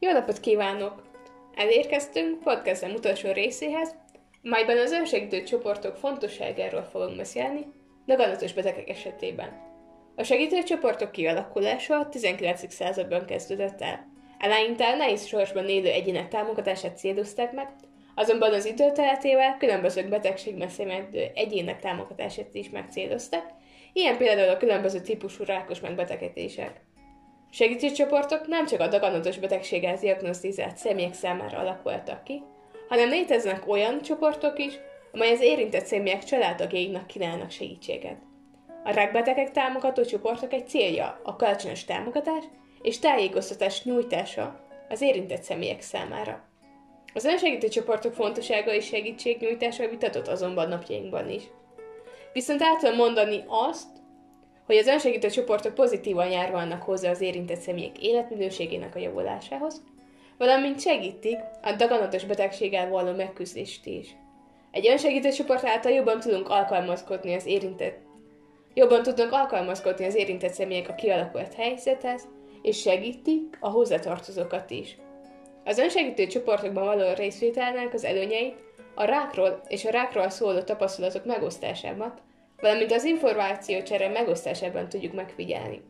Jó napot kívánok! Elérkeztünk podcastem utolsó részéhez, melyben az önsegítő csoportok fontosságáról fogunk beszélni, daganatos betegek esetében. A segítőcsoportok kialakulása a 19. században kezdődött el. Eleinte nehéz sorsban élő egyének támogatását célozták meg, azonban az idő teltével különböző betegségben szenvedő egyének támogatását is megcélozták, ilyen például a különböző típusú rákos megbetegedések. Segítőcsoportok nem csak a daganatos betegséggel diagnosztizált személyek számára alakultak ki, hanem léteznek olyan csoportok is, amely az érintett személyek családtagjainak kínálnak segítséget. A rákbetegek támogató csoportok egy célja a kölcsönös támogatás és tájékoztatás nyújtása az érintett személyek számára. Az önsegítő csoportok fontossága és segítségnyújtása vitatott azonban napjainkban is. Viszont át tudom mondani azt, hogy az önsegítő csoportok pozitívan járulnak hozzá az érintett személyek életminőségének a javulásához, valamint segítik a daganatos betegséggel való megküzdést is. Egy önsegítő csoport által jobban tudunk alkalmazkodni az érintett Jobban tudnak alkalmazkodni az érintett személyek a kialakult helyzethez, és segítik a hozzátartozókat is. Az önsegítő csoportokban való részvételnek az előnyeit a rákról és a rákról szóló tapasztalatok megosztásában, valamint az információcsere megosztásában tudjuk megfigyelni.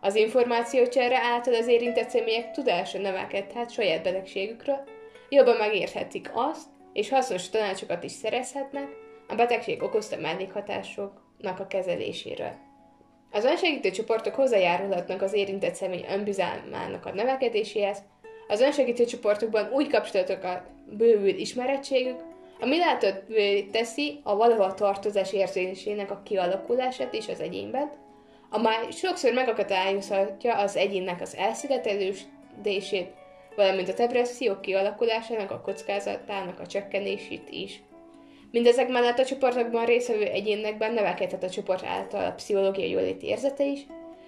Az információcsere által az érintett személyek tudása növekedhet saját betegségükről, jobban megérthetik azt, és hasznos tanácsokat is szerezhetnek a betegség okozta mellékhatásoknak a kezeléséről. Az önsegítő csoportok hozzájárulhatnak az érintett személy önbizalmának a növekedéséhez, az önsegítő csoportokban új kapcsolatokat bővül ismerettségük, ami lehetővé teszi a valahol tartozás érzésének a kialakulását is az egyénben, amely sokszor megakadályozhatja az egyénnek az elszigetelődését, valamint a depresszió kialakulásának a kockázatának a csökkenését is. Mindezek mellett a csoportokban részvevő egyénekben növekedhet a csoport által a pszichológiai jóléti érzete is,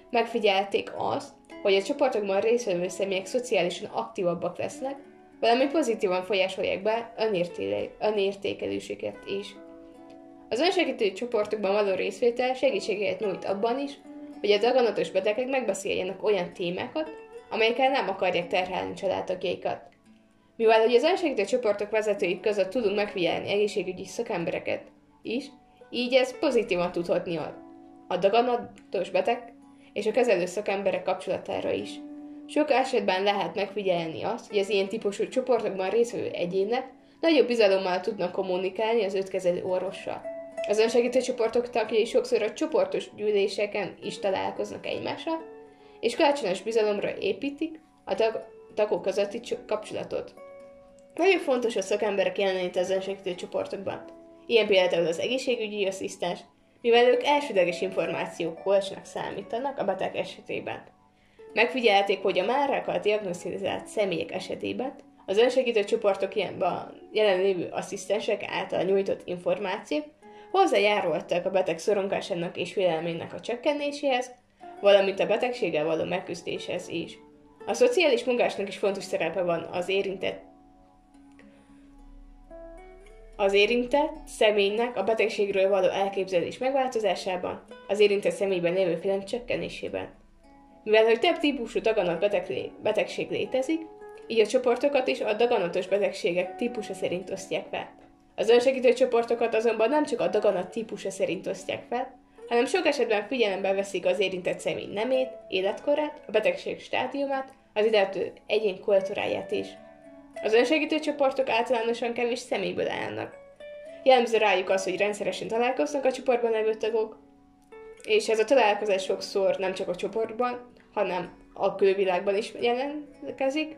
megfigyelték azt, hogy a csoportokban részvevő személyek szociálisan aktívabbak lesznek, valami pozitívan folyásolják be önértékelésüket is. Az önsegítő csoportokban való részvétel segítséget nyújt abban is, hogy a daganatos betegek megbeszéljenek olyan témákat, amelyekkel nem akarják terhelni családtagjaikat. Mivel hogy az önsegítő csoportok vezetői között tudunk megfigyelni egészségügyi szakembereket is, így ez pozitívan tudhatni a daganatos beteg és a kezelő szakemberek kapcsolatára is. Sok esetben lehet megfigyelni azt, hogy az ilyen típusú csoportokban részvevő egyének nagyobb bizalommal tudnak kommunikálni az őt kezelő orvossal. Az önsegítő csoportok tagjai sokszor a csoportos gyűléseken is találkoznak egymással, és kölcsönös bizalomra építik a tag- tagok közötti kapcsolatot. Nagyon fontos a szakemberek jelenléte az önsegítő csoportokban. Ilyen például az egészségügyi asszisztens, mivel ők elsődleges információk kulcsnak számítanak a beteg esetében. Megfigyelték, hogy a márákkal diagnosztizált személyek esetében az önsegítő csoportok ilyenben jelenlévő asszisztensek által nyújtott információk hozzájárultak a beteg szorongásának és félelmének a csökkenéséhez, valamint a betegséggel való megküzdéshez is. A szociális munkásnak is fontos szerepe van az érintett az érintett személynek a betegségről való elképzelés megváltozásában, az érintett személyben lévő félelem csökkenésében. Mivel hogy több típusú daganat beteg, betegség létezik, így a csoportokat is a daganatos betegségek típusa szerint osztják fel. Az önsegítő csoportokat azonban nem csak a daganat típusa szerint osztják fel, hanem sok esetben figyelembe veszik az érintett személy nemét, életkorát, a betegség stádiumát, az illető egyén kultúráját is. Az önsegítő csoportok általánosan kevés személyből állnak. Jellemző rájuk az, hogy rendszeresen találkoznak a csoportban levő tagok, és ez a találkozás sokszor nem csak a csoportban, hanem a külvilágban is jelentkezik.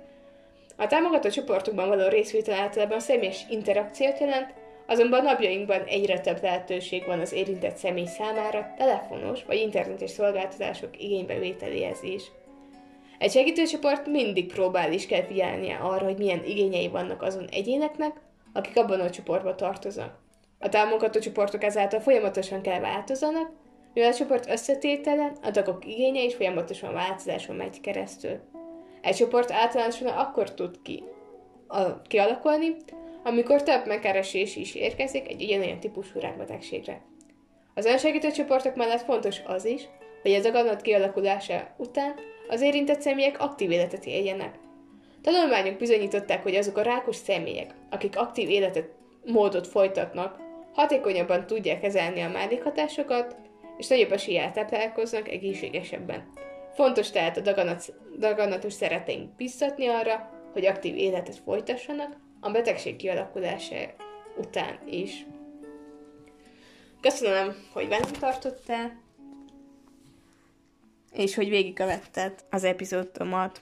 A támogató csoportokban való részvétel általában személyes interakciót jelent, azonban napjainkban egyre több lehetőség van az érintett személy számára telefonos vagy internetes szolgáltatások igénybevételéhez is. Egy segítőcsoport mindig próbál is kell figyelnie arra, hogy milyen igényei vannak azon egyéneknek, akik abban a csoportban tartoznak. A támogató csoportok ezáltal folyamatosan kell változanak, mivel a csoport összetétele, a tagok igénye is folyamatosan változáson megy keresztül. Egy csoport általánosan akkor tud ki, a, kialakulni, amikor több megkeresés is érkezik egy ugyanolyan típusú rákbetegségre. Az önsegítő csoportok mellett fontos az is, hogy ez a ganat kialakulása után az érintett személyek aktív életet éljenek. Tanulmányok bizonyították, hogy azok a rákos személyek, akik aktív életet módot folytatnak, hatékonyabban tudják kezelni a mellékhatásokat, és nagyobb eséllyel táplálkoznak egészségesebben. Fontos tehát a daganat, daganatos szereteink biztatni arra, hogy aktív életet folytassanak a betegség kialakulása után is. Köszönöm, hogy velem tartottál, és hogy végigkövetted az epizódomat.